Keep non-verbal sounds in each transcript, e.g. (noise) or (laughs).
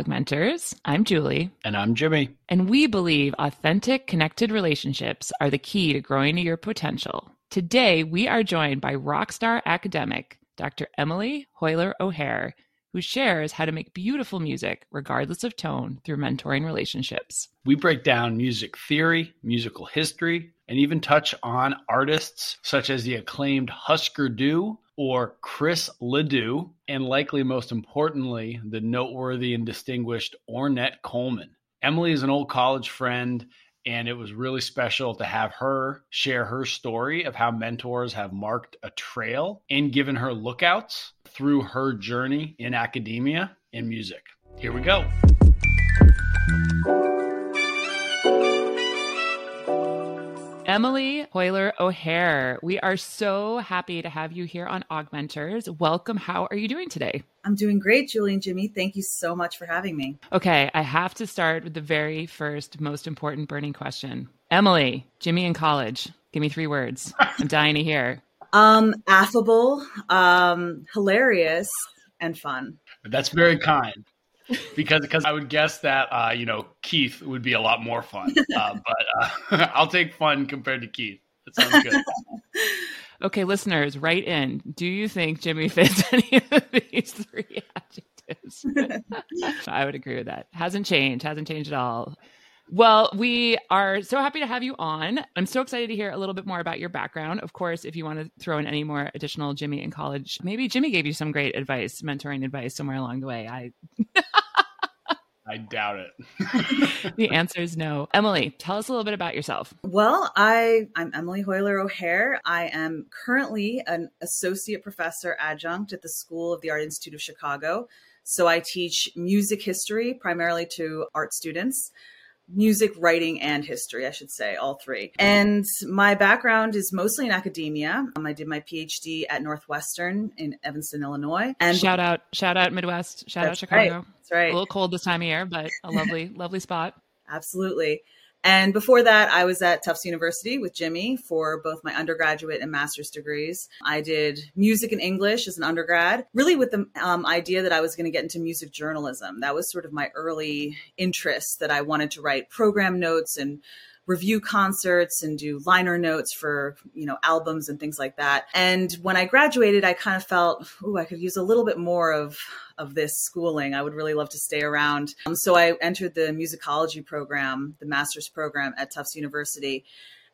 AugMentors. I'm Julie. And I'm Jimmy. And we believe authentic, connected relationships are the key to growing to your potential. Today, we are joined by rockstar academic Dr. Emily Hoyler O'Hare, who shares how to make beautiful music regardless of tone through mentoring relationships. We break down music theory, musical history, and even touch on artists such as the acclaimed Husker Du or Chris Ledoux, and likely most importantly, the noteworthy and distinguished Ornette Coleman. Emily is an old college friend, and it was really special to have her share her story of how mentors have marked a trail and given her lookouts through her journey in academia and music. Here we go. Emily Hoyler O'Hare, we are so happy to have you here on AugMentors. Welcome. How are you doing today? I'm doing great, Julie and Jimmy. Thank you so much for having me. Okay, I have to start with the very first, most important burning question. Emily, Jimmy in college, give me three words. I'm dying to hear. (laughs) Um, affable, um, hilarious, and fun. That's very kind because because I would guess that uh, you know Keith would be a lot more fun, (laughs) uh, but uh, (laughs) I'll take fun compared to Keith. That sounds good. (laughs) okay, listeners, write in. Do you think Jimmy fits any of these three adjectives? I would agree with that. Hasn't changed. Hasn't changed at all. Well, we are so happy to have you on. I'm so excited to hear a little bit more about your background. Of course, if you want to throw in any more additional Jimmy in college, maybe Jimmy gave you some great advice, mentoring advice somewhere along the way. I I doubt it. (laughs) the answer is no. Emily, tell us a little bit about yourself. Well, I I'm Emily Hoyler O'Hare. I am currently an associate professor adjunct at the School of the Art Institute of Chicago. So I teach music history primarily to art students music writing and history i should say all three. And my background is mostly in academia. Um, i did my phd at northwestern in evanston illinois and shout out shout out midwest shout out chicago right, that's right. A little cold this time of year but a lovely (laughs) lovely spot. Absolutely and before that, I was at Tufts University with Jimmy for both my undergraduate and master's degrees. I did music and English as an undergrad, really with the um, idea that I was going to get into music journalism. That was sort of my early interest that I wanted to write program notes and review concerts and do liner notes for you know albums and things like that. And when i graduated i kind of felt oh i could use a little bit more of of this schooling. I would really love to stay around. Um, so i entered the musicology program the master's program at tufts university.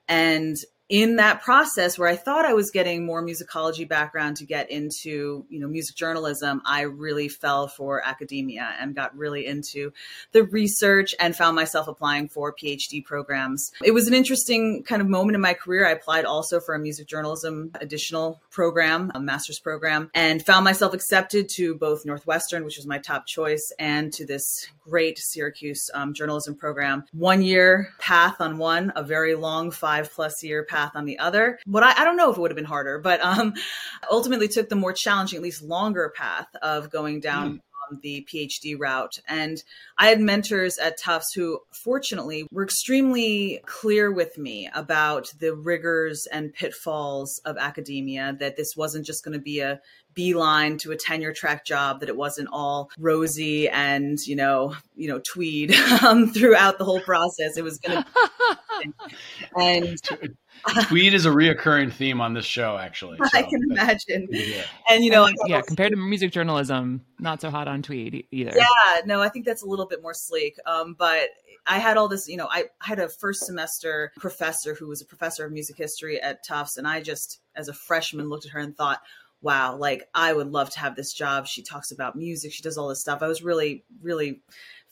And in that process where I thought I was getting more musicology background to get into, you know, music journalism, I really fell for academia and got really into the research and found myself applying for PhD programs. It was an interesting kind of moment in my career. I applied also for a music journalism additional program, a master's program, and found myself accepted to both Northwestern, which was my top choice, and to this great Syracuse um, journalism program. One year path on one, a very long five plus year path path on the other. What I, I don't know if it would have been harder, but um, (laughs) ultimately took the more challenging, at least longer path of going down. Mm the PhD route. And I had mentors at Tufts who, fortunately, were extremely clear with me about the rigors and pitfalls of academia, that this wasn't just going to be a beeline to a tenure track job that it wasn't all rosy and you know you know tweed (laughs) um, throughout the whole process it was going (laughs) to and tweed is a reoccurring theme on this show actually (laughs) so. i can imagine yeah. and you know yeah compared to music journalism not so hot on tweed either yeah no i think that's a little bit more sleek um, but I had all this, you know, I had a first semester professor who was a professor of music history at Tufts. And I just, as a freshman, looked at her and thought, wow, like I would love to have this job. She talks about music, she does all this stuff. I was really, really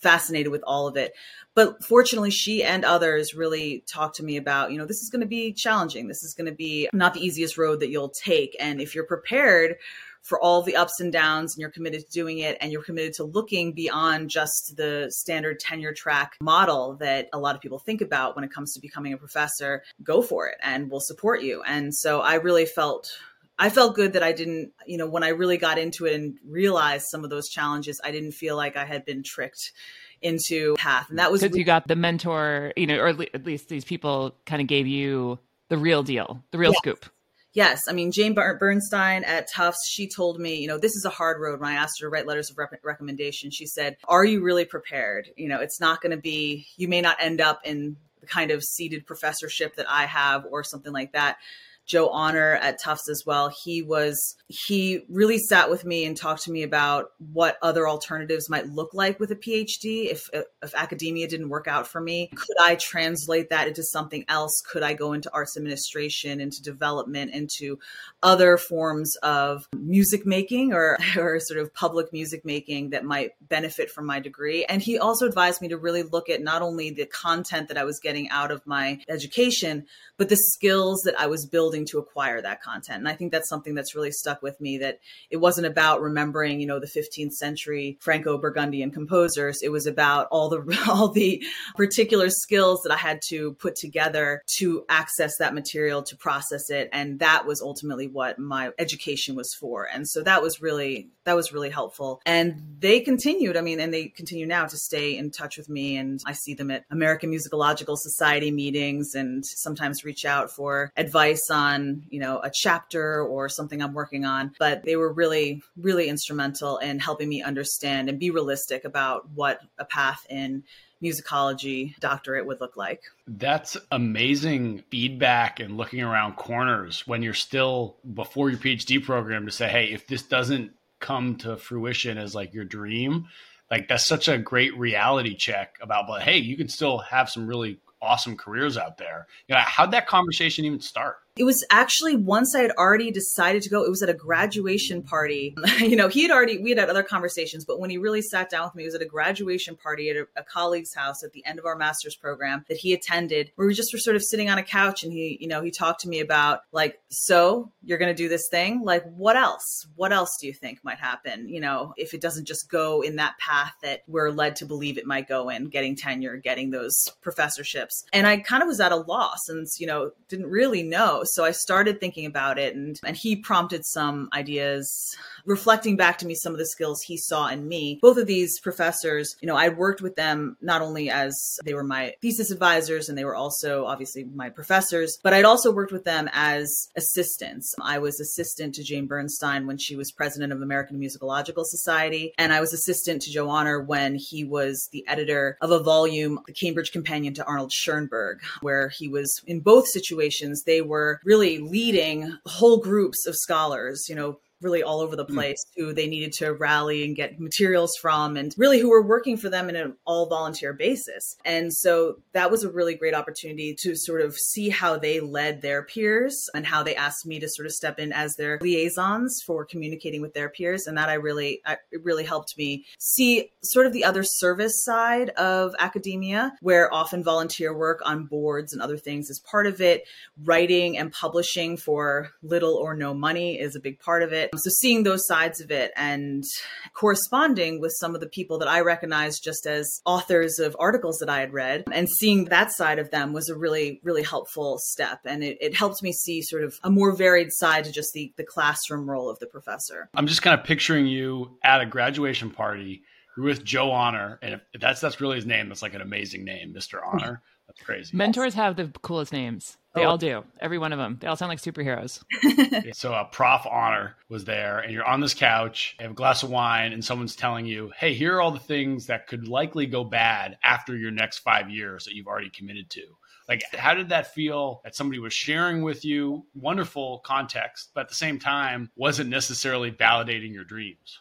fascinated with all of it. But fortunately, she and others really talked to me about, you know, this is going to be challenging. This is going to be not the easiest road that you'll take. And if you're prepared, for all the ups and downs and you're committed to doing it and you're committed to looking beyond just the standard tenure track model that a lot of people think about when it comes to becoming a professor, go for it and we'll support you. And so I really felt I felt good that I didn't, you know, when I really got into it and realized some of those challenges, I didn't feel like I had been tricked into path. And that was because you got the mentor, you know, or at least these people kind of gave you the real deal, the real yes. scoop. Yes, I mean Jane Bernstein at Tufts. She told me, you know, this is a hard road. When I asked her to write letters of rep- recommendation, she said, "Are you really prepared? You know, it's not going to be. You may not end up in the kind of seated professorship that I have, or something like that." Joe Auner at Tufts as well. He was he really sat with me and talked to me about what other alternatives might look like with a PhD if if academia didn't work out for me. Could I translate that into something else? Could I go into arts administration, into development, into other forms of music making or (laughs) or sort of public music making that might benefit from my degree? And he also advised me to really look at not only the content that I was getting out of my education, but the skills that I was building to acquire that content. And I think that's something that's really stuck with me that it wasn't about remembering, you know, the 15th century Franco-Burgundian composers. It was about all the (laughs) all the particular skills that I had to put together to access that material, to process it, and that was ultimately what my education was for. And so that was really that was really helpful. And they continued, I mean, and they continue now to stay in touch with me and I see them at American Musicological Society meetings and sometimes reach out for advice on, you know, a chapter or something I'm working on. But they were really, really instrumental in helping me understand and be realistic about what a path in musicology doctorate would look like. That's amazing feedback and looking around corners when you're still before your PhD program to say, hey, if this doesn't come to fruition as like your dream, like that's such a great reality check about, but hey, you can still have some really awesome careers out there. You know, how'd that conversation even start? It was actually once I had already decided to go, it was at a graduation party. (laughs) you know, he had already, we had had other conversations, but when he really sat down with me, it was at a graduation party at a, a colleague's house at the end of our master's program that he attended, where we just were sort of sitting on a couch and he, you know, he talked to me about like, so you're going to do this thing? Like, what else? What else do you think might happen? You know, if it doesn't just go in that path that we're led to believe it might go in, getting tenure, getting those professorships. And I kind of was at a loss and, you know, didn't really know. So I started thinking about it and, and he prompted some ideas, reflecting back to me some of the skills he saw in me. Both of these professors, you know, I worked with them not only as they were my thesis advisors and they were also obviously my professors, but I'd also worked with them as assistants. I was assistant to Jane Bernstein when she was president of American Musicological Society, and I was assistant to Joe Auner when he was the editor of a volume, The Cambridge Companion to Arnold Schoenberg, where he was in both situations, they were really leading whole groups of scholars, you know, really all over the hmm. place mm. who they needed to rally and get materials from and really who were working for them in an all volunteer basis. And so that was a really great opportunity to sort of see how they led their peers and how they asked me to sort of step in as their liaisons for communicating with their peers. And that I really, I, it really helped me see sort of the other service side of academia where often volunteer work on boards and other things is part of it. Writing and publishing for little or no money is a big part of it. So seeing those sides of it and corresponding with some of the people that I recognized just as authors of articles that I had read and seeing that side of them was a really, really helpful step. And it, it helped me see sort of a more varied side to just the, the classroom role of the professor. I'm just kind of picturing you at a graduation party with Joe Auner. And if that's, that's really his name, that's like an amazing name, Mr. Honor. That's crazy. Mentors have the coolest names. They oh. all do. Every one of them. They all sound like superheroes. (laughs) so a uh, Prof Honor was there, and you're on this couch, you have a glass of wine, and someone's telling you, "Hey, here are all the things that could likely go bad after your next five years that you've already committed to." Like, how did that feel that somebody was sharing with you wonderful context, but at the same time wasn't necessarily validating your dreams?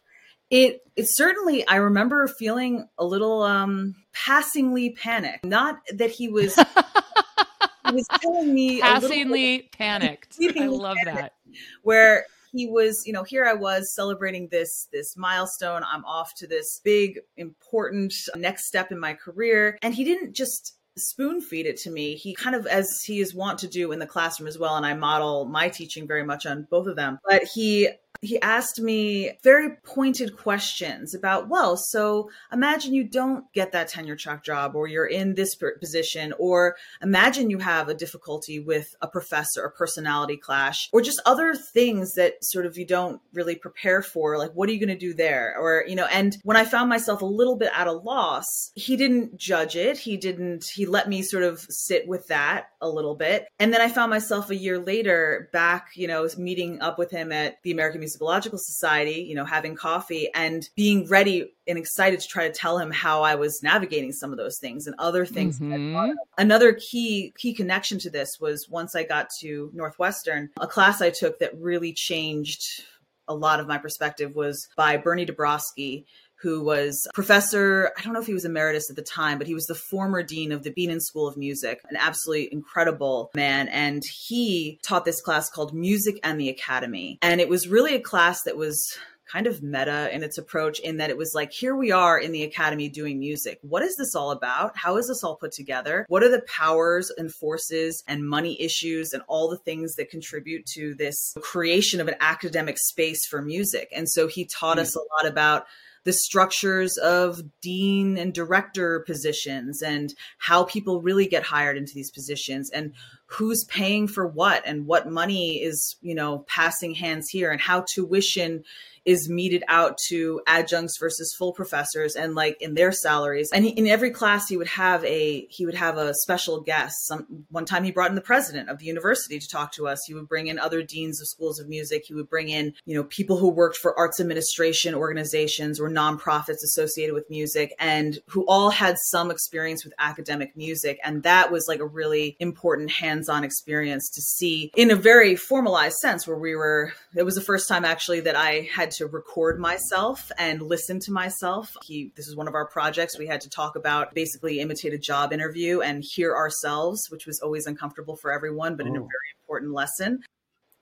It it certainly I remember feeling a little um passingly panicked. Not that he was (laughs) he was telling me passingly panicked. I love that. Where he was, you know, here I was celebrating this this milestone. I'm off to this big important next step in my career, and he didn't just spoon feed it to me. He kind of, as he is wont to do in the classroom as well, and I model my teaching very much on both of them. But he he asked me very pointed questions about, well, so imagine you don't get that tenure track job or you're in this position, or imagine you have a difficulty with a professor, a personality clash, or just other things that sort of you don't really prepare for. Like, what are you going to do there? Or, you know, and when I found myself a little bit at a loss, he didn't judge it. He didn't, he let me sort of sit with that a little bit. And then I found myself a year later back, you know, meeting up with him at the American Musicological Society, you know, having coffee and being ready and excited to try to tell him how I was navigating some of those things and other things. Mm-hmm. Another key key connection to this was once I got to Northwestern, a class I took that really changed a lot of my perspective was by Bernie Dobroski, who was professor. I don't know if he was emeritus at the time, but he was the former dean of the Bienen School of Music, an absolutely incredible man. And he taught this class called Music and the Academy. And it was really a class that was kind of meta in its approach in that it was like, here we are in the academy doing music. What is this all about? How is this all put together? What are the powers and forces and money issues and all the things that contribute to this creation of an academic space for music? And so he taught mm-hmm. us a lot about the structures of dean and director positions and how people really get hired into these positions. And who's paying for what and what money is you know passing hands here and how tuition is meted out to adjuncts versus full professors and like in their salaries. And he, in every class, he would have a he would have a special guest. Some one time he brought in the president of the university to talk to us. He would bring in other deans of schools of music. He would bring in you know people who worked for arts administration organizations or nonprofits associated with music and who all had some experience with academic music. And that was like a really important hands-on experience to see in a very formalized sense where we were. It was the first time actually that I had to record myself and listen to myself. He, this is one of our projects. We had to talk about basically imitate a job interview and hear ourselves, which was always uncomfortable for everyone, but oh. in a oh. very important lesson.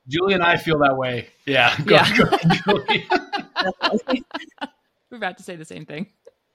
Julie and I feel that way. Yeah. (laughs) Go, yeah. Go, (laughs) We're about to say the same thing.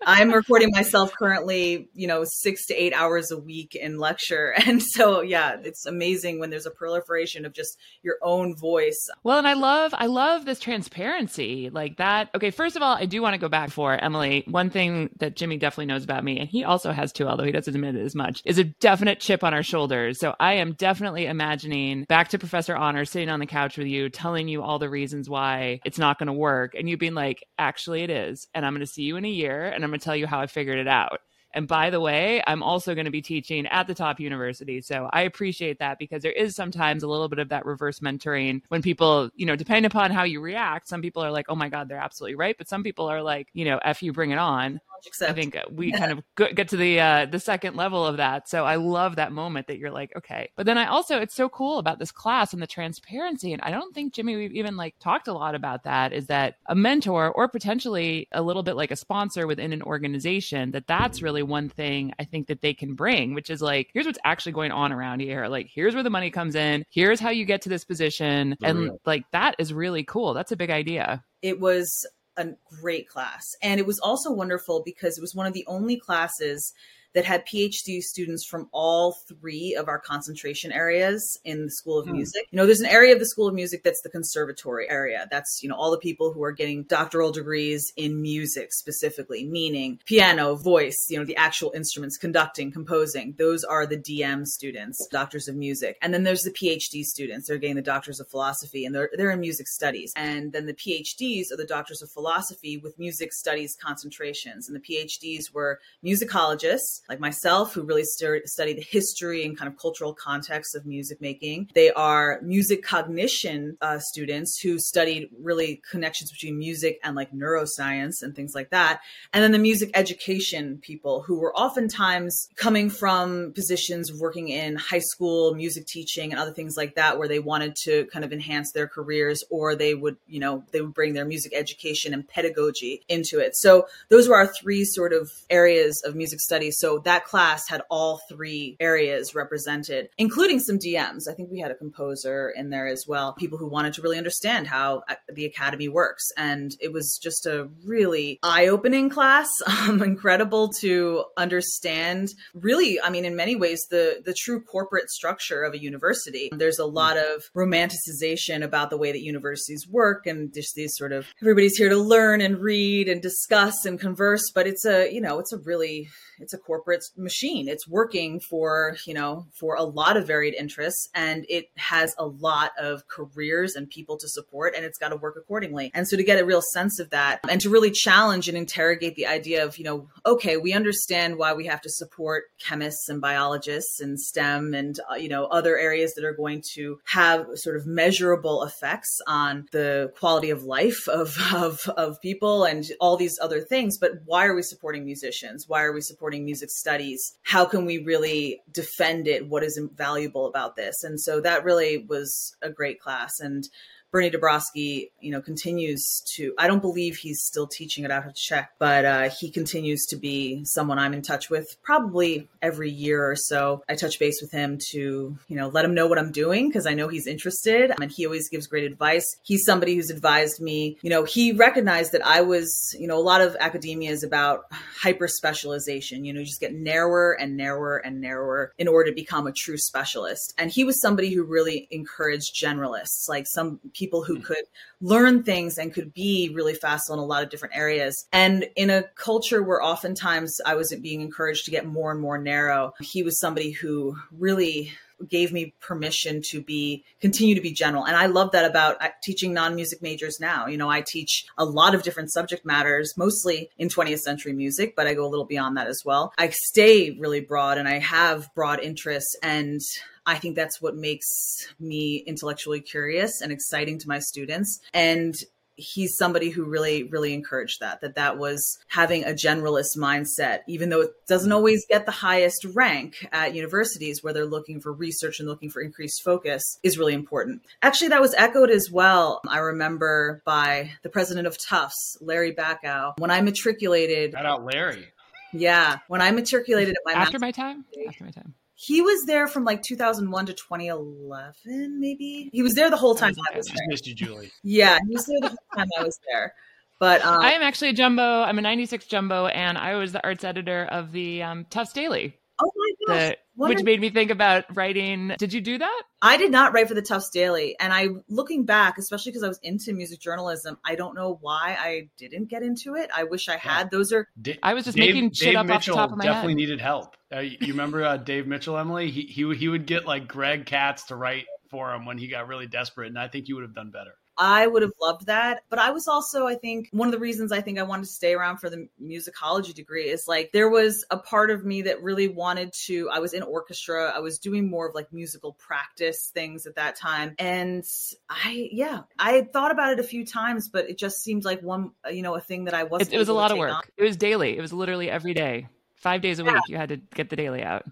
I'm recording myself currently, you know, six to eight hours a week in lecture. (laughs) And so, yeah, it's amazing when there's a proliferation of just your own voice. Well, and I love, I love this transparency like that. Okay. First of all, I do want to go back for Emily. One thing that Jimmy definitely knows about me, and he also has too, although he doesn't admit it as much, is a definite chip on our shoulders. So I am definitely imagining back to Professor Honor sitting on the couch with you, telling you all the reasons why it's not going to work. And you being like, actually, it is. And I'm going to see you in a year and I'm going to tell you how I figured it out. And by the way, I'm also going to be teaching at the top university. So I appreciate that because there is sometimes a little bit of that reverse mentoring when people, you know, depending upon how you react, some people are like, oh my God, they're absolutely right. But some people are like, you know, F you, bring it on. Except. I think we kind of (laughs) get to the uh, the second level of that. So I love that moment that you're like, okay. But then I also, it's so cool about this class and the transparency. And I don't think Jimmy, we've even like talked a lot about that. Is that a mentor or potentially a little bit like a sponsor within an organization? That that's really one thing I think that they can bring, which is like, here's what's actually going on around here. Like, here's where the money comes in. Here's how you get to this position, and like that is really cool. That's a big idea. It was a great class. And it was also wonderful because it was one of the only classes that had PhD students from all three of our concentration areas in the School of hmm. Music. You know, there's an area of the School of Music that's the conservatory area. That's, you know, all the people who are getting doctoral degrees in music specifically, meaning piano, voice, you know, the actual instruments, conducting, composing. Those are the DM students, doctors of music. And then there's the PhD students. They're getting the doctors of philosophy and they're, they're in music studies. And then the PhDs are the doctors of philosophy with music studies concentrations. And the PhDs were musicologists like myself, who really st- study the history and kind of cultural context of music making. They are music cognition uh, students who studied really connections between music and like neuroscience and things like that. And then the music education people who were oftentimes coming from positions working in high school music teaching and other things like that, where they wanted to kind of enhance their careers or they would, you know, they would bring their music education and pedagogy into it. So those were our three sort of areas of music studies. So that class had all three areas represented, including some DMs. I think we had a composer in there as well, people who wanted to really understand how uh, the academy works. And it was just a really eye opening class, (laughs) um, incredible to understand really, I mean, in many ways, the, the true corporate structure of a university. There's a lot of romanticization about the way that universities work and just these sort of everybody's here to learn and read and discuss and converse, but it's a, you know, it's a really it's a corporate machine. It's working for, you know, for a lot of varied interests and it has a lot of careers and people to support and it's got to work accordingly. And so to get a real sense of that and to really challenge and interrogate the idea of, you know, okay, we understand why we have to support chemists and biologists and STEM and, uh, you know, other areas that are going to have sort of measurable effects on the quality of life of, of, of people and all these other things. But why are we supporting musicians? Why are we supporting supporting music studies how can we really defend it? What is valuable about this? And so that really was a great class. And Bernie Dobroski, you know, continues to, I don't believe he's still teaching it out of check, but uh, he continues to be someone I'm in touch with probably every year or so. I touch base with him to, you know, let him know what I'm doing because I know he's interested and he always gives great advice. He's somebody who's advised me, you know, he recognized that I was, you know, a lot of academia is about hyper specialization, you know, you just get narrower and narrower and narrower in order to become a true specialist. And he was somebody who really encouraged generalists, like some people who hmm. could learn things and could be really facile in a lot of different areas. And in a culture where oftentimes I wasn't being encouraged to get more and more narrow, he was somebody who really gave me permission to be continue to be general. And i love that about uh, teaching non-music majors now. You know i teach a lot of different subject matters mostly in 20th century music but i go a little beyond that as well. I stay really broad and i have broad interests and I think that's what makes me intellectually curious and exciting to my students. And he's somebody who really really encouraged that that that was having a generalist mindset even though it doesn't mm-hmm. always get the highest rank at universities where they're looking for research and looking for increased focus is really important. Actually that was echoed as well i remember by the president of tufts larry bacow. When i matriculated shout out larry. Yeah when i matriculated at my after my time? after my time he was there from like 2001 to 2011, maybe. He was there the whole time I, I was there. Missed you, Julie. (laughs) Yeah, he was there the whole time I was there. But um, I am actually a jumbo. I'm a 96 jumbo, and I was the arts editor of the um, Tufts Daily. Oh my gosh. The, which made me think about writing. Did you do that? I did not write for the Tufts Daily. And I, looking back, especially because I was into music journalism, I don't know why I didn't get into it. I wish I had. Those are. D- I was just Dave, making shit Dave up Mitchell off the top of my definitely head. needed help. Uh, you remember uh, Dave Mitchell, Emily? He, he, he would get like Greg Katz to write for him when he got really desperate. And I think you would have done better. I would have loved that. But I was also, I think, one of the reasons I think I wanted to stay around for the musicology degree is like there was a part of me that really wanted to. I was in orchestra, I was doing more of like musical practice things at that time. And I, yeah, I had thought about it a few times, but it just seemed like one, you know, a thing that I wasn't. It, it was a lot of work. On. It was daily, it was literally every day, five days a yeah. week. You had to get the daily out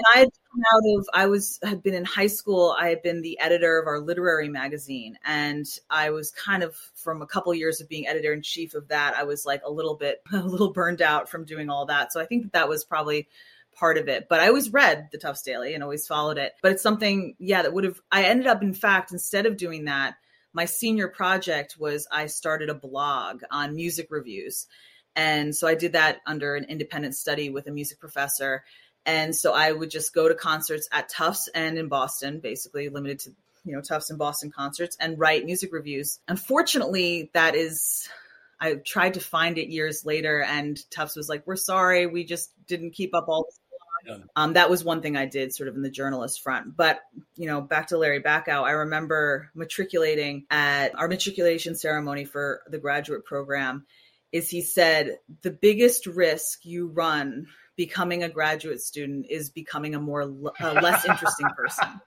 and I had come out of I was had been in high school. I had been the editor of our literary magazine, and I was kind of from a couple years of being editor in chief of that. I was like a little bit (laughs) a little burned out from doing all that. So I think that that was probably part of it. But I always read the Tufts Daily and always followed it. But it's something, yeah, that would have. I ended up, in fact, instead of doing that, my senior project was I started a blog on music reviews. And so I did that under an independent study with a music professor and so I would just go to concerts at Tufts and in Boston, basically limited to, you know, Tufts and Boston concerts and write music reviews. Unfortunately, that is I tried to find it years later and Tufts was like, We're sorry, we just didn't keep up all this. Um, that was one thing I did sort of in the journalist front. But, you know, back to Larry Bacow, I remember matriculating at our matriculation ceremony for the graduate program is he said, the biggest risk you run becoming a graduate student is becoming a more uh, less interesting person. (laughs)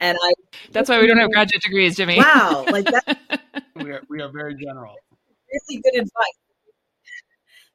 And I That's why we don't have (laughs) graduate degrees, Jimmy. Wow, like that (laughs) we are we are very general. Really good advice.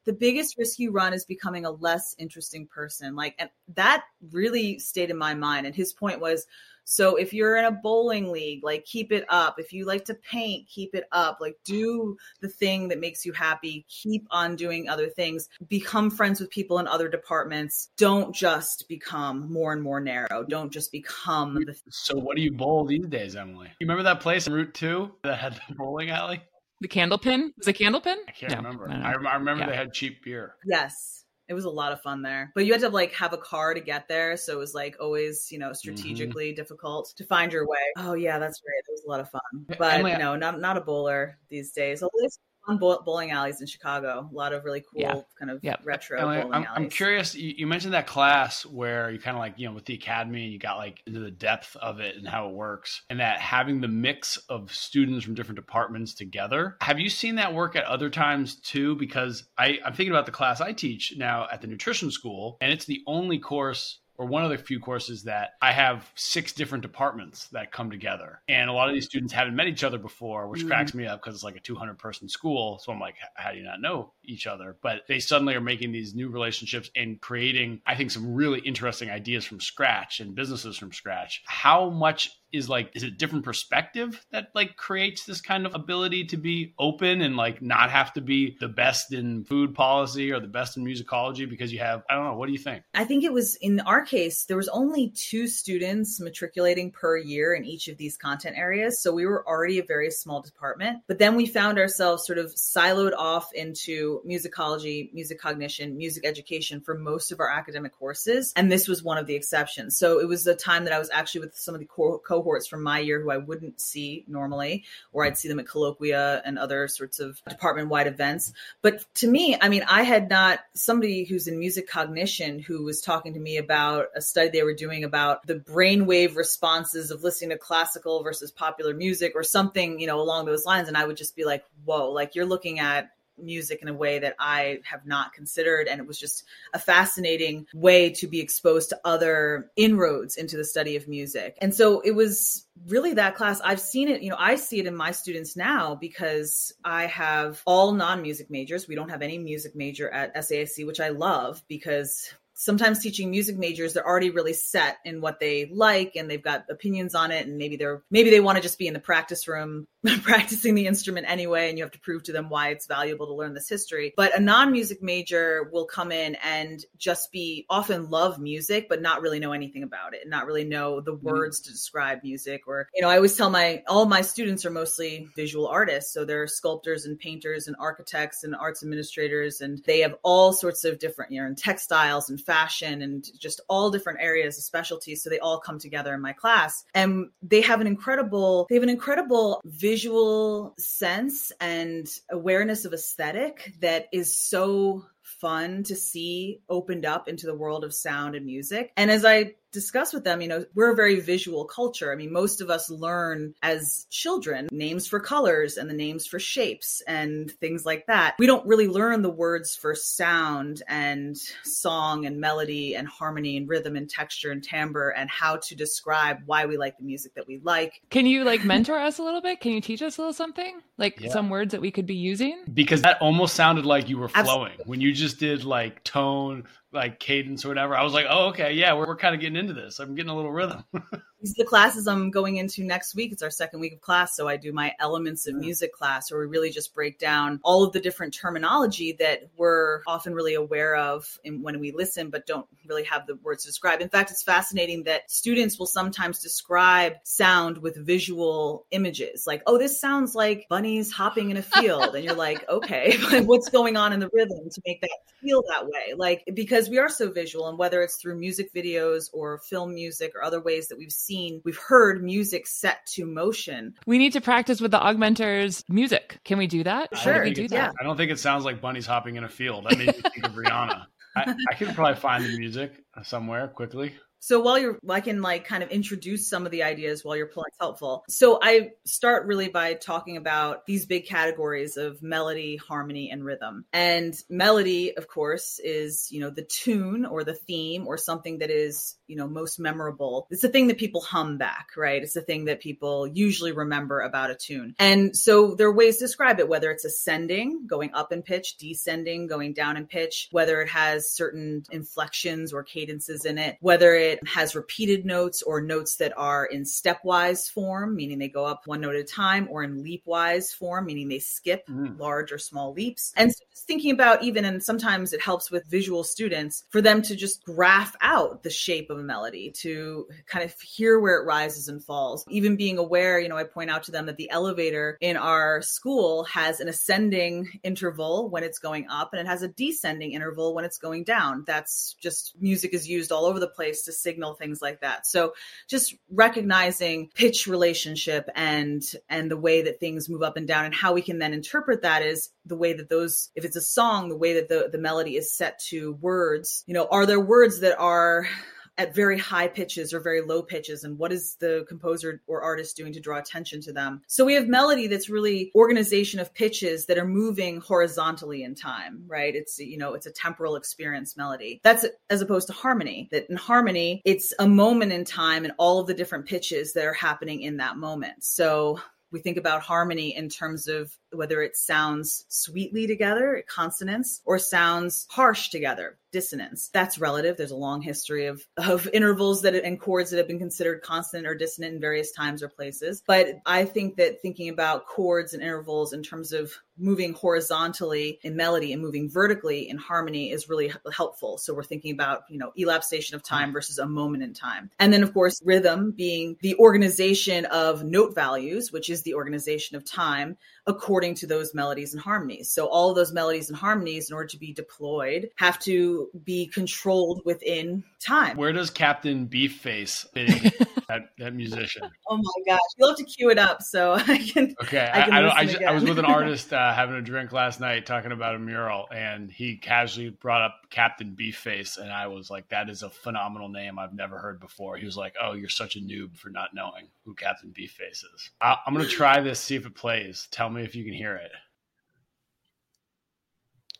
the biggest risk you run is becoming a less interesting person. Like, and that really stayed in my mind. And his point was, so if you're in a bowling league, like keep it up. If you like to paint, keep it up. Like do the thing that makes you happy. Keep on doing other things. Become friends with people in other departments. Don't just become more and more narrow. Don't just become the So what do you bowl these days, Emily? You remember that place in Route 2 that had the (laughs) bowling alley? The Candlepin? Was it Candlepin? I can't No, remember. I don't I, know. rem- I remember Yeah. they had cheap beer. Yes. It was a lot of fun there. But you had to like have a car to get there. So it was like always, you know, mm-hmm. strategically difficult to find your way. Oh yeah, that's right. It was a lot of fun. But Emily, no, not not a bowler these days. Although fun bowling alleys in Chicago. A lot of really cool Yeah. kind of Yep. retro Emily, bowling I'm, alleys. I'm curious. You, you mentioned that class where you kind of like, you know, with the academy and you got like into the depth of it and how it works, and that having the mix of students from different departments together. Have you seen that work at other times too? Because I, I'm thinking about the class I teach now at the nutrition school, and it's the only course or one of the few courses that I have six different departments that come together. And a lot of these students haven't met each other before, which Mhm. cracks me up because it's like a 200 person school. So I'm like, how do you not know each other? But they suddenly are making these new relationships and creating, I think, some really interesting ideas from scratch and businesses from scratch. How much is like, is it different perspective that like creates this kind of ability to be open and like not have to be the best in food policy or the best in musicology because you have, I don't know, what do you think? I think it was in our case, there was only two students matriculating per year in each of these content areas. So we were already a very small department. But then we found ourselves sort of siloed off into musicology, music cognition, music education for most of our academic courses. And this was one of the exceptions. So it was a time that I was actually with some of the co- cohorts from my year who I wouldn't see normally, or I'd see them at colloquia and other sorts of department wide events. But to me, I mean, I had not somebody who's in music cognition who was talking to me about a study they were doing about the brainwave responses of listening to classical versus popular music or something, you know, along those lines. And I would just be like, whoa, like you're looking at music in a way that I have not considered. And it was just a fascinating way to be exposed to other inroads into the study of music. And so it was really that class. I've seen it, you know, I see it in my students now because I have all non music majors. We don't have any music major at SAIC, which I love because sometimes teaching music majors they're already really set in what they like and they've got opinions on it and maybe they're maybe they want to just be in the practice room (laughs) practicing the instrument anyway and you have to prove to them why it's valuable to learn this history. But a non-music major will come in and just be often love music but not really know anything about it and not really know the mm-hmm. words to describe music or you know i always tell my all my students are mostly visual artists. So they're sculptors and painters and architects and arts administrators and they have all sorts of different you know in textiles and fashion and just all different areas of specialties so they all come together in my class. And they have an incredible they have an incredible visual sense and awareness of aesthetic that is so fun to see opened up into the world of sound and music. And as i discuss with them, you know, we're a very visual culture. I mean, most of us learn as children names for colors and the names for shapes and things like that. We don't really learn the words for sound and song and melody and harmony and rhythm and texture and timbre and how to describe why we like the music that we like. Can you like (laughs) mentor us a little bit? Can you teach us a little something? Like Yeah. some words that we could be using? because that almost sounded like you were flowing Absolutely. when you just did like tone like cadence or whatever. I was like oh okay yeah we're, we're kind of getting into this. I'm getting a little rhythm (laughs) These are the classes I'm going into next week. It's our second week of class. So I do my elements of music class where we really just break down all of the different terminology that we're often really aware of when we listen, but don't really have the words to describe. In fact, it's fascinating that students will sometimes describe sound with visual images like, oh, this sounds like bunnies hopping in a field. And you're like, okay, (laughs) but what's going on in the rhythm to make that feel that way? Like, because we are so visual and whether it's through music videos or film music or other ways that we've seen, we've heard music set to motion. We need to practice with the AugMentors music. Can we do that? I don't Sure, we do it's- that? i don't think it sounds like bunnies hopping in a field that made me think of rihanna I, I could probably find the music somewhere quickly So while you're, I can like kind of introduce some of the ideas while you're pulling. It's helpful. So I start really by talking about these big categories of melody, harmony, and rhythm. And melody, of course, is, you know, the tune or the theme or something that is, you know, most memorable. It's the thing that people hum back, right? It's the thing that people usually remember about a tune. And so there are ways to describe it, whether it's ascending, going up in pitch, descending, going down in pitch, whether it has certain inflections or cadences in it, whether it it has repeated notes or notes that are in stepwise form, meaning they go up one note at a time, or in leapwise form, meaning they skip mm. large or small leaps. And so just thinking about even, and sometimes it helps with visual students for them to just graph out the shape of a melody, to kind of hear where it rises and falls. Even being aware, you know, I point out to them that the elevator in our school has an ascending interval when it's going up and it has a descending interval when it's going down. That's just music is used all over the place to signal things like that. So just recognizing pitch relationship and and the way that things move up and down and how we can then interpret that is the way that those if it's a song, the way that the, the melody is set to words, you know, are there words that are at very high pitches or very low pitches and what is the composer or artist doing to draw attention to them? So we have melody that's really organization of pitches that are moving horizontally in time right? It's you know it's a temporal experience melody. That's as opposed to harmony that in harmony it's a moment in time and all of the different pitches that are happening in that moment. So we think about harmony in terms of whether it sounds sweetly together, consonants, or sounds harsh together, dissonance. That's relative. There's a long history of, (laughs) of intervals that and chords that have been considered consonant or dissonant in various times or places. But I think that thinking about chords and intervals in terms of moving horizontally in melody and moving vertically in harmony is really helpful. So we're thinking about, you know, elapsation of time versus a moment in time. And then of course, rhythm being the organization of note values, which is the organization of time according to those melodies and harmonies. So all of those melodies and harmonies, in order to be deployed, have to be controlled within time. Where does Captain Beefface fit (laughs) that, that musician? Oh my gosh, you'll have to cue it up so (laughs) I can. Okay, I, can I, I, I, just, I was with an (laughs) artist uh, having a drink last night talking about a mural, and he casually brought up Captain Beefface, and I was like, "That is a phenomenal name I've never heard before." He was like, "Oh, you're such a noob for not knowing who Captain Beefface is." I, I'm gonna try this, see if it plays. Tell me if you can hear it.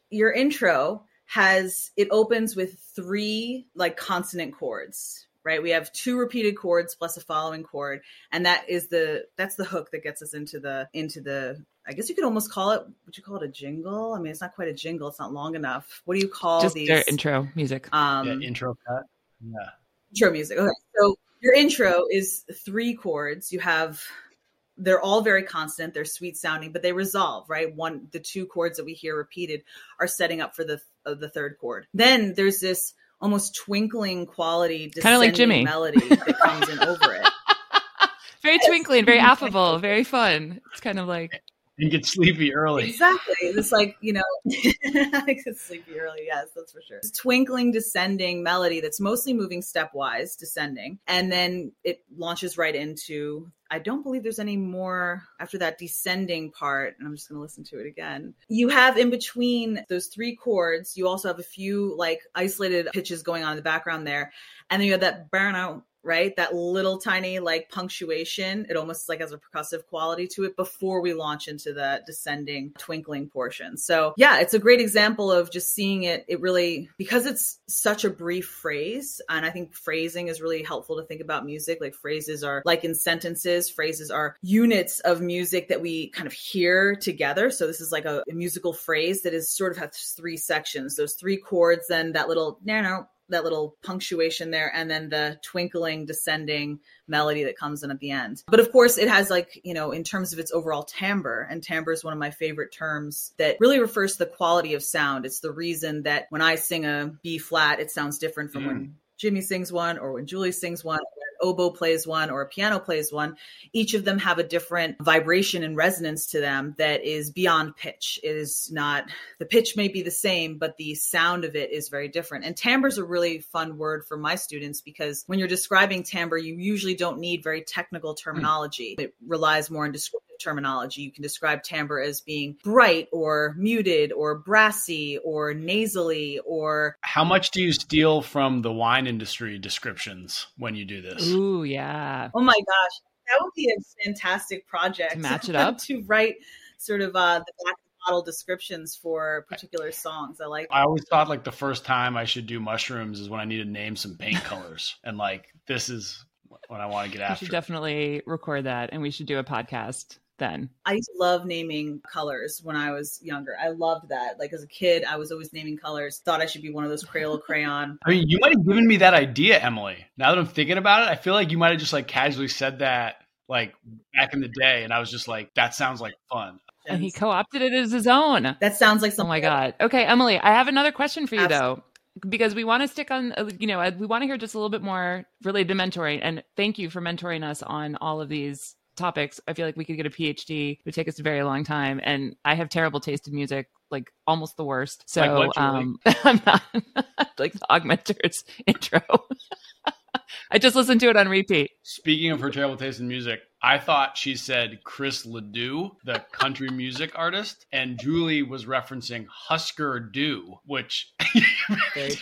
Your intro has it opens with three like consonant chords right? We have two repeated chords plus a following chord and that is the that's the hook that gets us into the into the i guess you could almost call it would you call it a jingle? I mean it's not quite a jingle it's not long enough. What do you call Just these? intro music. Um yeah, intro cut? Yeah. Intro music okay. So your intro is three chords. You have they're all very constant they're sweet sounding but they resolve right? One the two chords that we hear repeated are setting up for the uh, the third chord. Then there's this almost twinkling quality kind of like jimmy. melody that comes in over it. (laughs) Very twinkling very (laughs) affable very fun. It's kind of like and get sleepy early. Exactly. It's like, you know, (laughs) I get sleepy early. Yes, that's for sure. It's twinkling descending melody that's mostly moving stepwise, descending. And then it launches right into, I don't believe there's any more after that descending part. And I'm just going to listen to it again. You have in between those three chords, you also have a few like isolated pitches going on in the background there. And then you have that burnout right? That little tiny like punctuation, it almost like has a percussive quality to it before we launch into the descending twinkling portion. So, yeah, it's a great example of just seeing it. It really, because it's such a brief phrase, and I think phrasing is really helpful to think about music. Like phrases are like in sentences, phrases are units of music that we kind of hear together. So, this is like a, a musical phrase that is sort of has three sections. Those three chords, then that little, no, that little punctuation there and then the twinkling descending melody that comes in at the end. But of course it has like you know in terms of its overall timbre and timbre is one of my favorite terms that really refers to the quality of sound. It's the reason that when i sing a b flat it sounds different from mm. when jimmy sings one or when julie sings one oboe plays one or a piano plays one, each of them have a different vibration and resonance to them that is beyond pitch. It is not, the pitch may be the same, but the sound of it is very different. And timbre is a really fun word for my students because when you're describing timbre, you usually don't need very technical terminology. It relies more on descriptive terminology. You can describe timbre as being bright or muted or brassy or nasally or. How much do you steal from the wine industry descriptions when you do this? Ooh, yeah. Oh my gosh. That would be a fantastic project. To match it (laughs) up? to write sort of uh, the back model descriptions for particular songs. I like. I always thought like the first time I should do mushrooms is when I need to name some paint (laughs) colors, and like this is what I want to get We after. should definitely record that and we should do a podcast then. I used to love naming colors when I was younger. I loved that. Like as a kid, I was always naming colors. Thought I should be one of those Crayola crayon. I mean, you might have given me that idea, Emily. Now that I'm thinking about it, I feel like you might have just like casually said that like back in the day, and I was just like, that sounds like fun. And he co opted it as his own. That sounds like something. Oh something. my God. Okay, Emily, I have another question for you though. Because we want to stick on, uh, you know, uh, we want to hear just a little bit more related to mentoring. And thank you for mentoring us on all of these topics. I feel like we could get a PhD. It would take us a very long time. And I have terrible taste in music, like almost the worst. So Like what, um, (laughs) I'm not (laughs) like the AugMentors (laughs) intro. I just listened to it on repeat. Speaking of her terrible taste in music, I thought she said Chris Ledoux, the country music artist, and Julie was referencing Husker Du, which (laughs) Did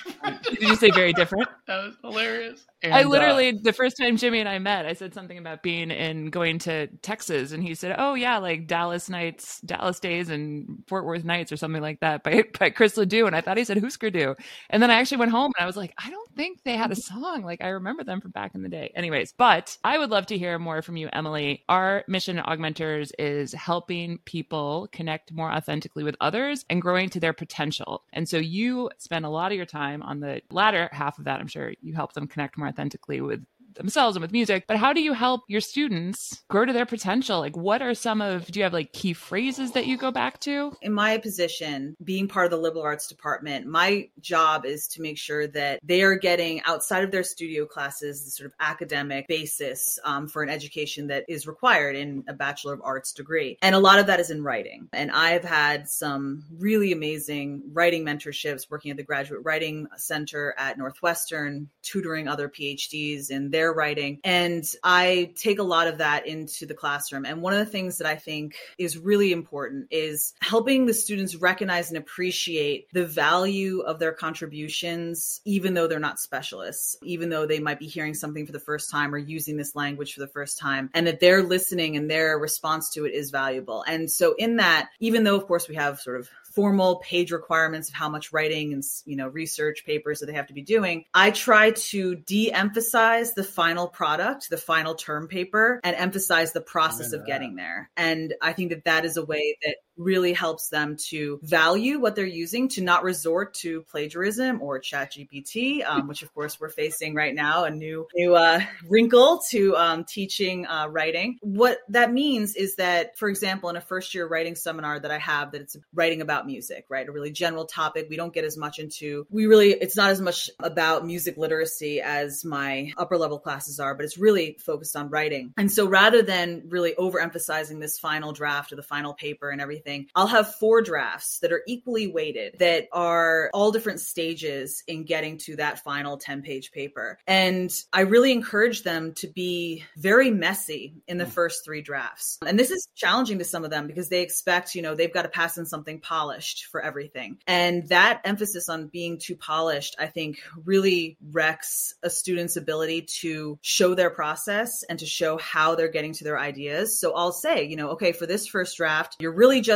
you say very different? (laughs) that was hilarious. I And, uh, literally the first time Jimmy and I met, I said something about being in going to Texas, and he said, "Oh yeah, like Dallas nights, Dallas days, and Fort Worth nights, or something like that." By by Chris Ledoux, and I thought he said Husker Du, and then I actually went home and I was like, I don't think they had a song like I remember them from back in the day. Anyways, but I would love to hear more from you, Emily. Our mission at AugMentors is helping people connect more authentically with others and growing to their potential. And so you spend a lot of your time on the latter half of that. I'm sure you help them connect more authentically with themselves and with music but how do you help your students grow to their potential like what are some of do you have like key phrases that you go back to in my position, being part of the liberal arts department, my job is to make sure that they are getting outside of their studio classes the sort of academic basis um, for an education that is required in a Bachelor of Arts degree. And a lot of that is in writing. And I've had some really amazing writing mentorships working at the Graduate Writing Center at Northwestern, tutoring other PhDs in their writing. And I take a lot of that into the classroom. And one of the things that I think is really important is helping the students recognize and appreciate the value of their contributions, even though they're not specialists, even though they might be hearing something for the first time or using this language for the first time, and that their listening and their response to it is valuable. And so, in that, even though, of course, we have sort of formal page requirements of how much writing and you know research papers that they have to be doing i try to de-emphasize the final product the final term paper and emphasize the process of getting there. And i think that that is a way that really helps them to value what they're using to not resort to plagiarism or chat gpt um, which of course we're facing right now a new new uh, wrinkle to um, teaching uh, writing. What that means is that for example in a first year writing seminar that i have that it's writing about music right a really general topic we don't get as much into we really it's not as much about music literacy as my upper level classes are but it's really focused on writing. And so rather than really overemphasizing this final draft or the final paper and everything i'll have four drafts that are equally weighted that are all different stages in getting to that final 10 page paper. And i really encourage them to be very messy in the hmm. first three drafts. And this is challenging to some of them because they expect you know they've got to pass in something polished for everything. And that emphasis on being too polished i think really wrecks a student's ability to show their process and to show how they're getting to their ideas. So i'll say you know okay for this first draft you're really just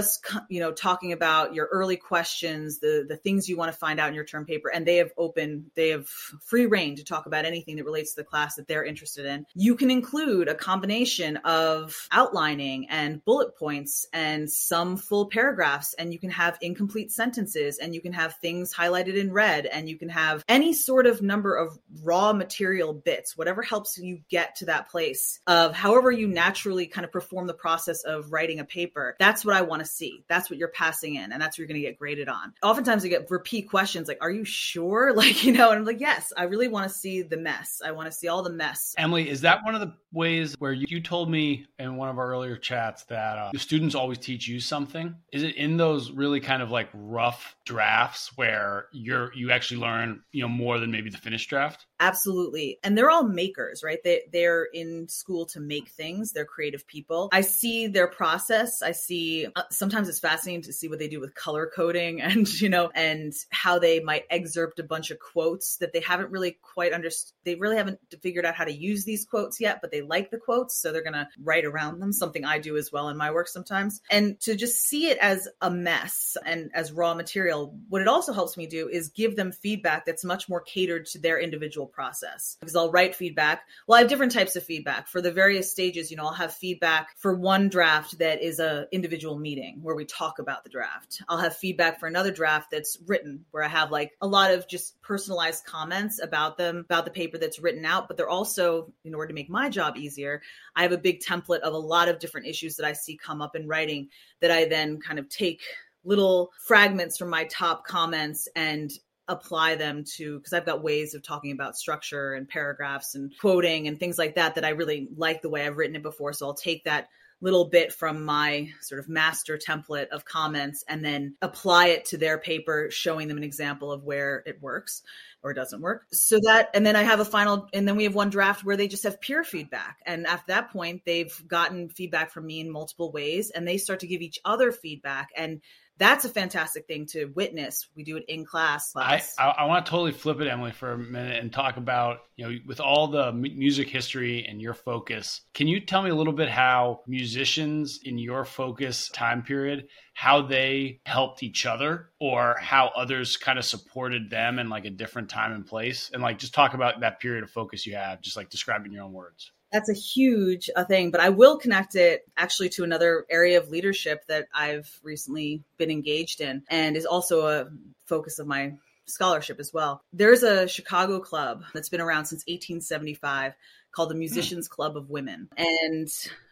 you know talking about your early questions the the things you want to find out in your term paper and they have open they have free rein to talk about anything that relates to the class that they're interested in. You can include a combination of outlining and bullet points and some full paragraphs and you can have incomplete sentences and you can have things highlighted in red and you can have any sort of number of raw material bits whatever helps you get to that place of however you naturally kind of perform the process of writing a paper. That's what i want to see. That's what you're passing in and that's what you're going to get graded on. Oftentimes you get repeat questions like are you sure? (laughs) Like you know and i'm like yes i really want to see the mess. I want to see all the mess. Emily, is that one of the ways where you, you told me in one of our earlier chats that uh, the students always teach you something? Is it in those really kind of like rough drafts where you're you actually learn you know more than maybe the finished draft? Absolutely. And they're all makers, right? They they're in school to make things. They're creative people. I see their process. I see uh, sometimes it's fascinating to see what they do with color coding (laughs) and you know and how they might excerpt a bunch of quotes that they haven't really quite understood. They really haven't figured out how to use these quotes yet, but they like the quotes, so they're going to write around them, something I do as well in my work sometimes. And to just see it as a mess and as raw material, what it also helps me do is give them feedback that's much more catered to their individual process because I'll write feedback. Well, I have different types of feedback for the various stages. You know, I'll have feedback for one draft that is a individual meeting where we talk about the draft. I'll have feedback for another draft that's written where I have like a lot of just personalized comments about them, about the paper that's written out. But they're also, in order to make my job easier, I have a big template of a lot of different issues that I see come up in writing that I then kind of take little fragments from my top comments and apply them to because I've got ways of talking about structure and paragraphs and quoting and things like that that I really like the way I've written it before. So I'll take that little bit from my sort of master template of comments and then apply it to their paper, showing them an example of where it works or doesn't work. So that, and then I have a final, and then we have one draft where they just have peer feedback. And at that point, they've gotten feedback from me in multiple ways and they start to give each other feedback. And that's a fantastic thing to witness. We do it in class. I, I, I, want to totally flip it, Emily, for a minute and talk about, you know, with all the music history and your focus, can you tell me a little bit how musicians in your focus time period, how they helped each other or how others kind of supported them in like a different time and place? And like just talk about that period of focus you have, just like describing your own words that's a huge uh, thing but i will connect it actually to another area of leadership that i've recently been engaged in and is also a focus of my scholarship as well. There's a chicago club that's been around since 1875 called the musicians club of women. And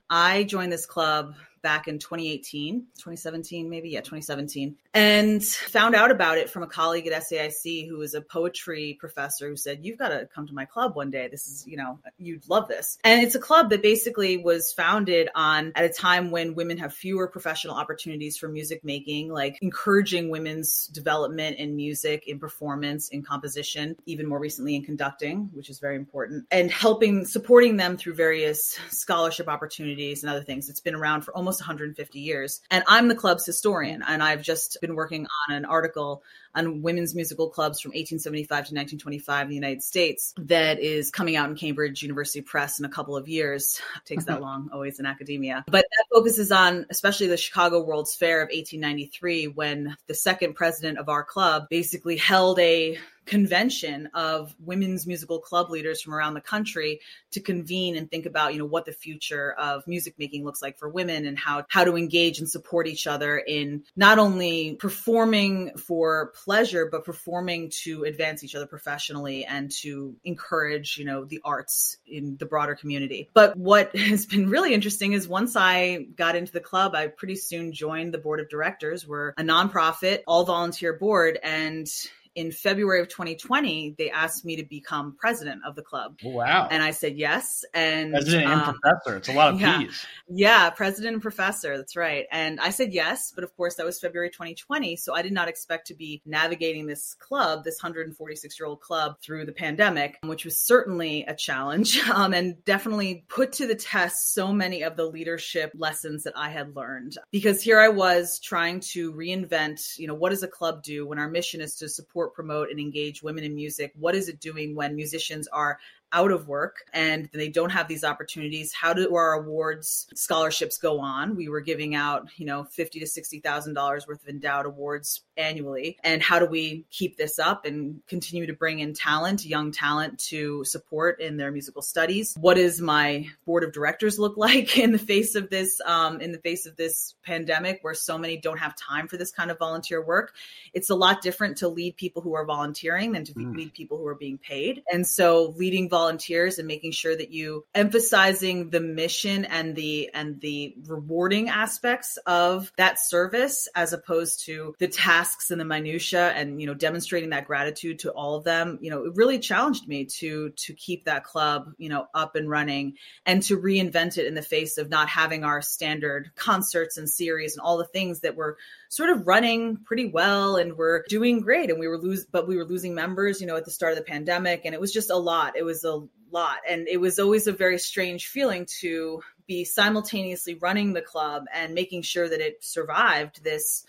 i joined this club back in 2018, 2017, maybe. Yeah, 2017. And found out about it from a colleague at SAIC who was a poetry professor who said, You've got to come to my club one day. This is, you know, you'd love this. And it's a club that basically was founded on at a time when women have fewer professional opportunities for music making, like encouraging women's development in music, in performance, in composition, even more recently in conducting, which is very important, and helping, supporting them through various scholarship opportunities and other things. It's been around for almost almost 150 years. And I'm the club's historian, and I've just been working on an article on women's musical clubs from 1875 to 1925 in the United States that is coming out in Cambridge University Press in a couple of years. It takes that (laughs) long, always in academia. But that focuses on especially the Chicago World's Fair of 1893 when the second president of our club basically held a convention of women's musical club leaders from around the country to convene and think about you know what the future of music making looks like for women and how how to engage and support each other in not only performing for pleasure but performing to advance each other professionally and to encourage you know the arts in the broader community. But what (laughs) has been really interesting is once i got into the club i pretty soon joined the board of directors. We're a nonprofit all volunteer board and in February of 2020, they asked me to become president of the club. Wow. And I said yes. And president and um, professor. It's a lot of yeah, P's. Yeah, president and professor. That's right. And I said yes. But of course, that was February 2020. So I did not expect to be navigating this club, this 146 year old club, through the pandemic, which was certainly a challenge (laughs) um, and definitely put to the test so many of the leadership lessons that I had learned. Because here I was trying to reinvent, you know, what does a club do when our mission is to support support, promote, and engage women in music? What is it doing when musicians are out of work and they don't have these opportunities how do our awards scholarships go on we were giving out you know 50 to 60 thousand dollars worth of endowed awards annually. And how do we keep this up and continue to bring in talent young talent to support in their musical studies? What does my board of directors look (laughs) like in the face of this um, in the face of this pandemic where so many don't have time for this kind of volunteer work? It's a lot different to lead people who are volunteering than to mm. lead people who are being paid. And so leading volunteers and making sure that you emphasizing the mission and the and the rewarding aspects of that service as opposed to the tasks and the minutia and you know demonstrating that gratitude to all of them you know it really challenged me to to keep that club you know up and running and to reinvent it in the face of not having our standard concerts and series and all the things that were sort of running pretty well and we're doing great. And we were lose but we were losing members you know at the start of the pandemic. And it was just a lot. It was a lot. And it was always a very strange feeling to be simultaneously running the club and making sure that it survived this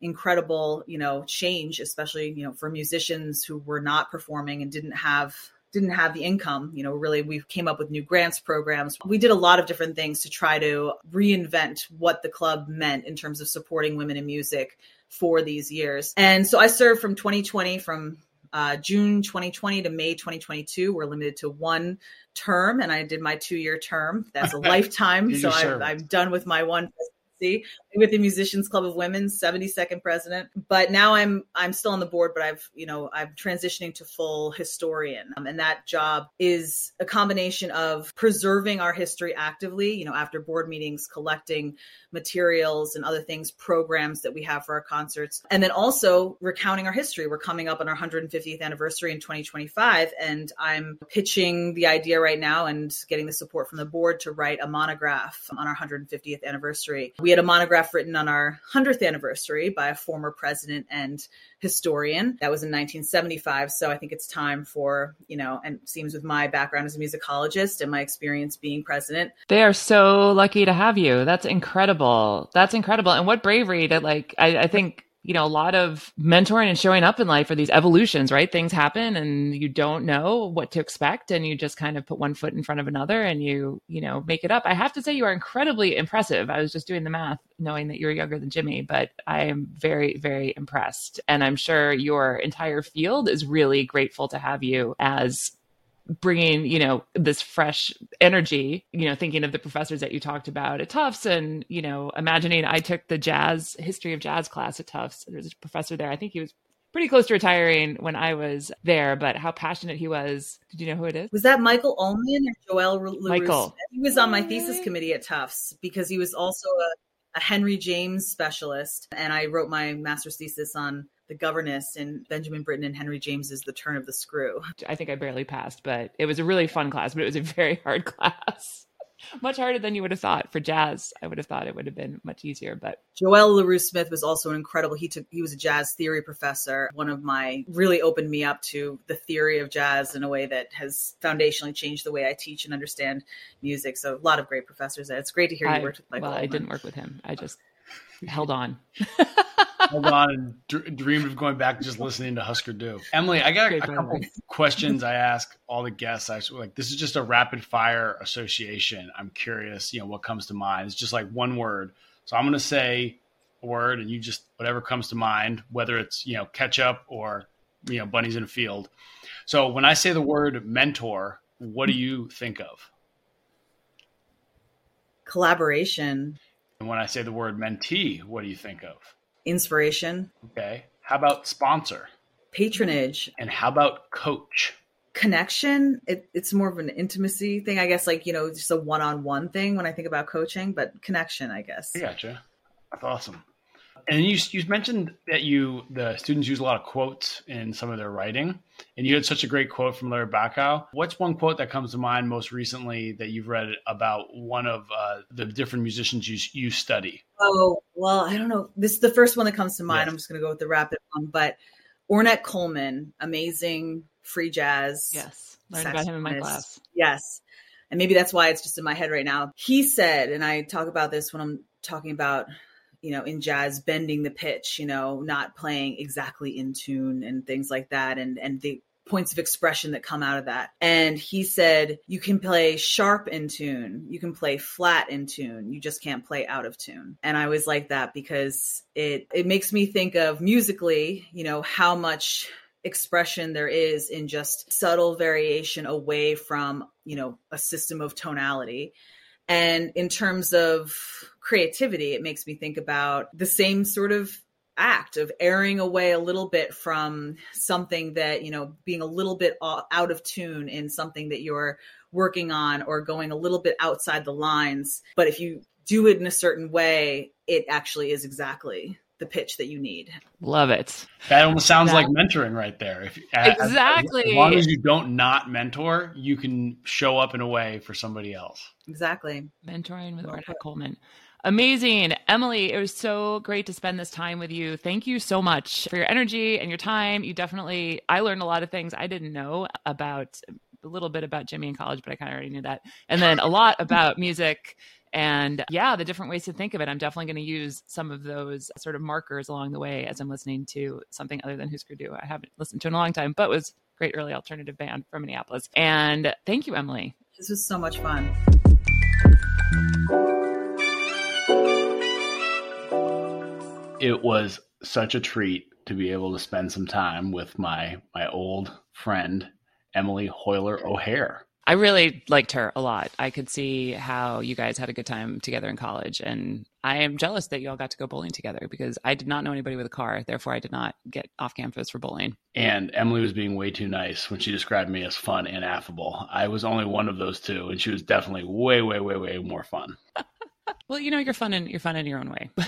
incredible you know change especially you know for musicians who were not performing and didn't have didn't have the income. You know really we came up with new grants programs. We did a lot of different things to try to reinvent what the club meant in terms of supporting women in music for these years. And so i served from 2020 from uh, june 2020 to may 2022 we're limited to one term and i did my two year term. That's a (laughs) lifetime so I'm, I'm done with my one with the Musicians Club of Women, 72nd president. But now I'm I'm still on the board, but I've you know I'm transitioning to full historian, um, and that job is a combination of preserving our history actively. You know, after board meetings, collecting materials and other things, programs that we have for our concerts, and then also recounting our history. We're coming up on our 150th anniversary in 2025, and I'm pitching the idea right now and getting the support from the board to write a monograph on our 150th anniversary. We had a monograph written on our 100th anniversary by a former president and historian. That was in 1975. So I think it's time for, you know, and seems with my background as a musicologist and my experience being president. They are so lucky to have you. That's incredible. That's incredible. And what bravery to like, I, I think you know, a lot of mentoring and showing up in life are these evolutions, right? Things happen and you don't know what to expect and you just kind of put one foot in front of another and you, you know, make it up. I have to say you are incredibly impressive. I was just doing the math knowing that you're younger than Jimmy, but I am very, very impressed. And I'm sure your entire field is really grateful to have you as bringing you know this fresh energy you know thinking of the professors that you talked about at tufts and you know imagining i took the jazz history of jazz class at tufts. There's a professor there. I think he was pretty close to retiring when i was there but how passionate he was. Did you know who it is? Was that michael Ullman or joel LaRousse? michael. He was on my thesis committee at tufts because he was also a, a henry james specialist and i wrote my master's thesis on the governess in Benjamin Britten and Henry James's The Turn of the Screw. I think I barely passed, but it was a really fun class, but it was a very hard (laughs) class. much harder than you would have thought for jazz. I would have thought it would have been much easier, but Joel LaRue Smith was also an incredible. He took he was a jazz theory professor. One of my really opened me up to the theory of jazz in a way that has foundationally changed the way I teach and understand music. So a lot of great professors. It's great to hear you I, worked with Michael. Well, I didn't work with him. I just held on. (laughs) held on and d- dreamed of going back just listening to Husker Du. Emily, I got a, a couple questions I ask all the guests. I like this is just a rapid fire association. I'm curious, you know, what comes to mind. It's just like one word. So I'm going to say a word, and you just whatever comes to mind, whether it's you know ketchup or you know bunnies in a field. So when I say the word mentor, what do you think of? Collaboration. And when I say the word mentee, what do you think of? Inspiration. Okay. How about sponsor? Patronage. And how about coach? Connection. It, it's more of an intimacy thing, I guess, like, you know, just a one on one thing when I think about coaching, but connection, I guess. I gotcha. That's awesome. And you you mentioned that you the students use a lot of quotes in some of their writing, and you had such a great quote from Larry Bacow. What's one quote that comes to mind most recently that you've read about one of uh, the different musicians you you study? Oh well, I don't know. This is the first one that comes to mind. Yes. I'm just going to go with the rapid one, but Ornette Coleman, amazing free jazz. Yes, learned about him in my class. Yes, and maybe that's why it's just in my head right now. He said, and I talk about this when I'm talking about you know, in jazz, bending the pitch, you know, not playing exactly in tune and things like that. And, and the points of expression that come out of that. And he said, you can play sharp in tune, you can play flat in tune, you just can't play out of tune. And I always like that because it, it makes me think of musically, you know, how much expression there is in just subtle variation away from, you know, a system of tonality. And in terms of creativity, it makes me think about the same sort of act of erring away a little bit from something that, you know, being a little bit out of tune in something that you're working on or going a little bit outside the lines. But if you do it in a certain way, it actually is exactly the pitch that you need. Love it. That almost sounds that, like mentoring right there. If exactly, as, as, long as you don't not mentor, you can show up in a way for somebody else. Exactly. Mentoring with Ornette Coleman. Amazing. Emily, it was so great to spend this time with you. Thank you so much for your energy and your time. You definitely, I learned a lot of things I didn't know about a little bit about Jimmy in college, but I kind of already knew that. And then a (laughs) lot about music and yeah, the different ways to think of it. I'm definitely going to use some of those sort of markers along the way as I'm listening to something other than Husker Du. I haven't listened to in a long time, but was great early alternative band from Minneapolis. And thank you, Emily. This was so much fun. It was such a treat to be able to spend some time with my my old friend Emily Hoyler O'Hare. I really liked her a lot. I could see how you guys had a good time together in college. And I am jealous that you all got to go bowling together because I did not know anybody with a car. Therefore, I did not get off campus for bowling. And Emily was being way too nice when she described me as fun and affable. I was only one of those two, and she was definitely way, way, way, way more fun. (laughs) well, you know, you're fun and you're fun in your own way. (laughs)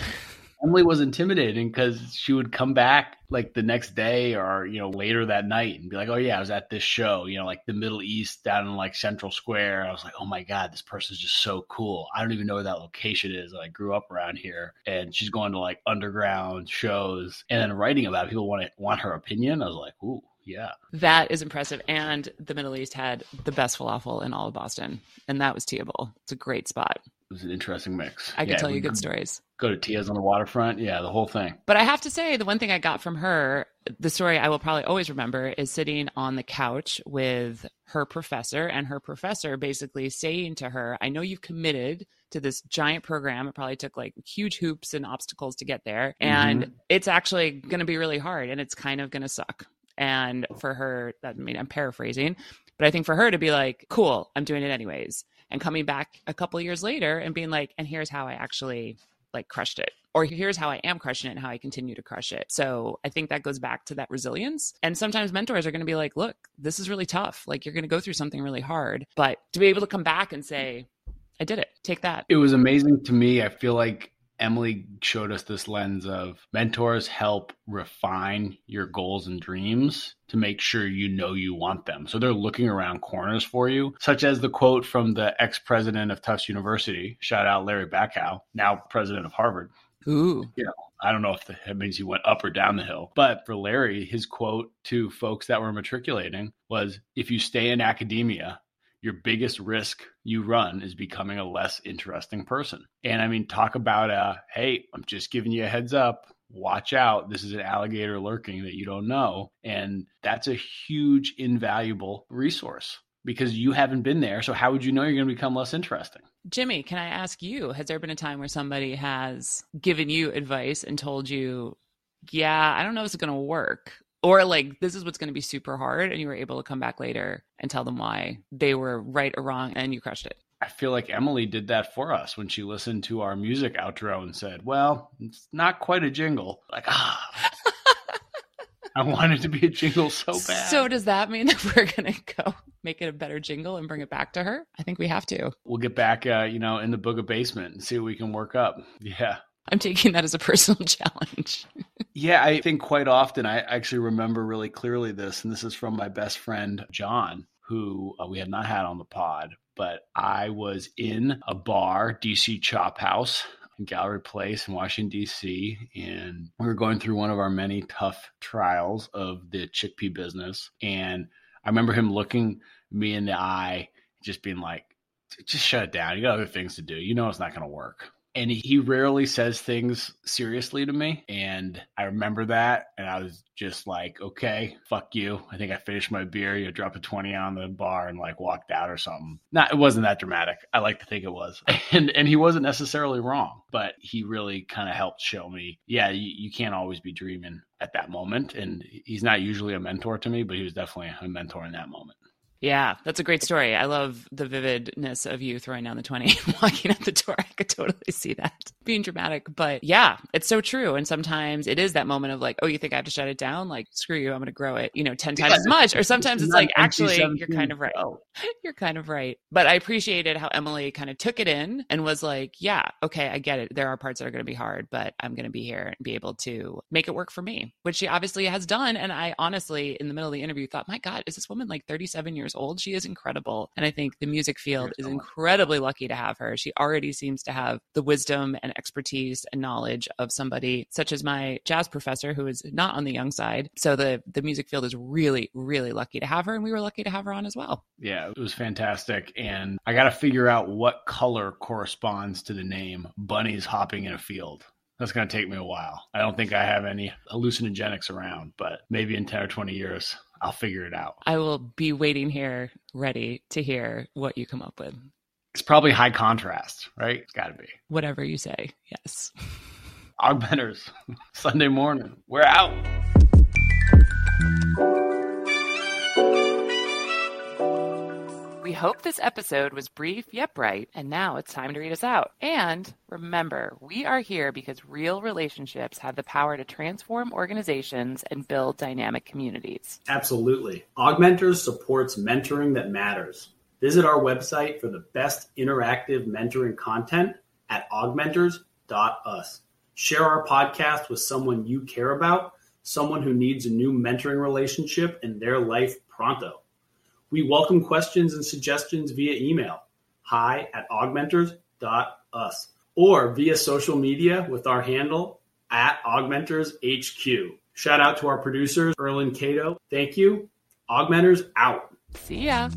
Emily was intimidating because she would come back like the next day or you know later that night and be like, "Oh yeah, I was at this show, you know, like the Middle East down in like Central Square." I was like, "Oh my god, this person's just so cool. I don't even know where that location is. I grew up around here." And she's going to like underground shows and then writing about it. people want to want her opinion. I was like, "Ooh, yeah. That is impressive. And the Middle East had the best falafel in all of Boston, and that was Teeable. It's a great spot. It was an interesting mix. I can yeah, tell you good stories. Go to Tia's on the waterfront. Yeah, the whole thing. But I have to say, the one thing I got from her, the story I will probably always remember, is sitting on the couch with her professor, and her professor basically saying to her, I know you've committed to this giant program. It probably took like huge hoops and obstacles to get there. And mm-hmm. it's actually going to be really hard and it's kind of going to suck. And for her, I mean, I'm paraphrasing, but I think for her to be like, cool, I'm doing it anyways. And coming back a couple years later and being like, and here's how I actually like crushed it or here's how I am crushing it and how I continue to crush it. So I think that goes back to that resilience. And sometimes mentors are going to be like, look, this is really tough. Like you're going to go through something really hard, but to be able to come back and say, I did it. Take that. It was amazing to me. I feel like Emily showed us this lens of mentors help refine your goals and dreams to make sure you know you want them. So they're looking around corners for you, such as the quote from the ex president of Tufts University, shout out Larry Bacow, now president of Harvard. Ooh. You know, I don't know if that means he went up or down the hill, but for Larry, his quote to folks that were matriculating was if you stay in academia, your biggest risk you run is becoming a less interesting person. And I mean, talk about a hey, I'm just giving you a heads up. Watch out. This is an alligator lurking that you don't know. And that's a huge, invaluable resource because you haven't been there. So, how would you know you're going to become less interesting? Jimmy, can I ask you, has there been a time where somebody has given you advice and told you, yeah, I don't know if it's going to work? Or like this is what's going to be super hard and you were able to come back later and tell them why they were right or wrong and you crushed it. I feel like emily did that for us when she listened to our music outro and said well it's not quite a jingle. Like ah. (laughs) I wanted to be a jingle so bad. so does that mean that we're going to go make it a better jingle and bring it back to her? I think we have to. We'll get back uh, you know in the booga basement and see what we can work up. Yeah I'm taking that as a personal (laughs) challenge. yeah, I think quite often I actually remember really clearly this, and this is from my best friend, John, who uh, we had not had on the pod, but I was in a bar, DC Chop House, Gallery Place in Washington, D.C., and we were going through one of our many tough trials of the chickpea business. And I remember him looking me in the eye, just being like, just shut it down. You got other things to do. You know it's not going to work and he rarely says things seriously to me and i remember that and i was just like okay fuck you. I think i finished my beer you dropped a 20 on the bar and like walked out or something. Not it wasn't that dramatic. I like to think it was. (laughs) And and he wasn't necessarily wrong but he really kind of helped show me yeah you, you can't always be dreaming at that moment and he's not usually a mentor to me but he was definitely a mentor in that moment Yeah, that's a great story. I love the vividness of you throwing down the 20 (laughs) walking out the door. I could totally see that being dramatic. But yeah, it's so true. And sometimes it is that moment of like, oh, you think I have to shut it down? Like, screw you, I'm going to grow it, you know, 10 times yeah, as much. Or sometimes it's, it's like, actually, you're kind of right. (laughs) You're kind of right. But I appreciated how Emily kind of took it in and was like, yeah, okay, I get it. There are parts that are going to be hard, but I'm going to be here and be able to make it work for me, which she obviously has done. And I honestly, in the middle of the interview, thought, my God, is this woman like 37 years old? She is incredible. And I think the music field is incredibly lucky to have her. She already seems to have the wisdom and expertise and knowledge of somebody such as my jazz professor, who is not on the young side. So the, the music field is really, really lucky to have her. And we were lucky to have her on as well. Yeah, it was fantastic. And I got to figure out what color corresponds to the name Bunnies Hopping in a Field. That's going to take me a while. I don't think I have any hallucinogenics around, but maybe in 10 or 20 years, I'll figure it out. I will be waiting here ready to hear what you come up with. It's probably high contrast, right? It's got to be. Whatever you say. Yes. AugMentors, (laughs) Sunday morning. We're out. We hope this episode was brief yet bright, and now it's time to read us out. And remember, we are here because real relationships have the power to transform organizations and build dynamic communities. Absolutely. AugMentors supports mentoring that matters. Visit our website for the best interactive mentoring content at augmentors.us. Share our podcast with someone you care about, someone who needs a new mentoring relationship in their life pronto. We welcome questions and suggestions via email, hi at augmentors.us, or via social media with our handle at augmentorshq. Shout out to our producers, Erlen Cato. Thank you. AugMentors out. See ya.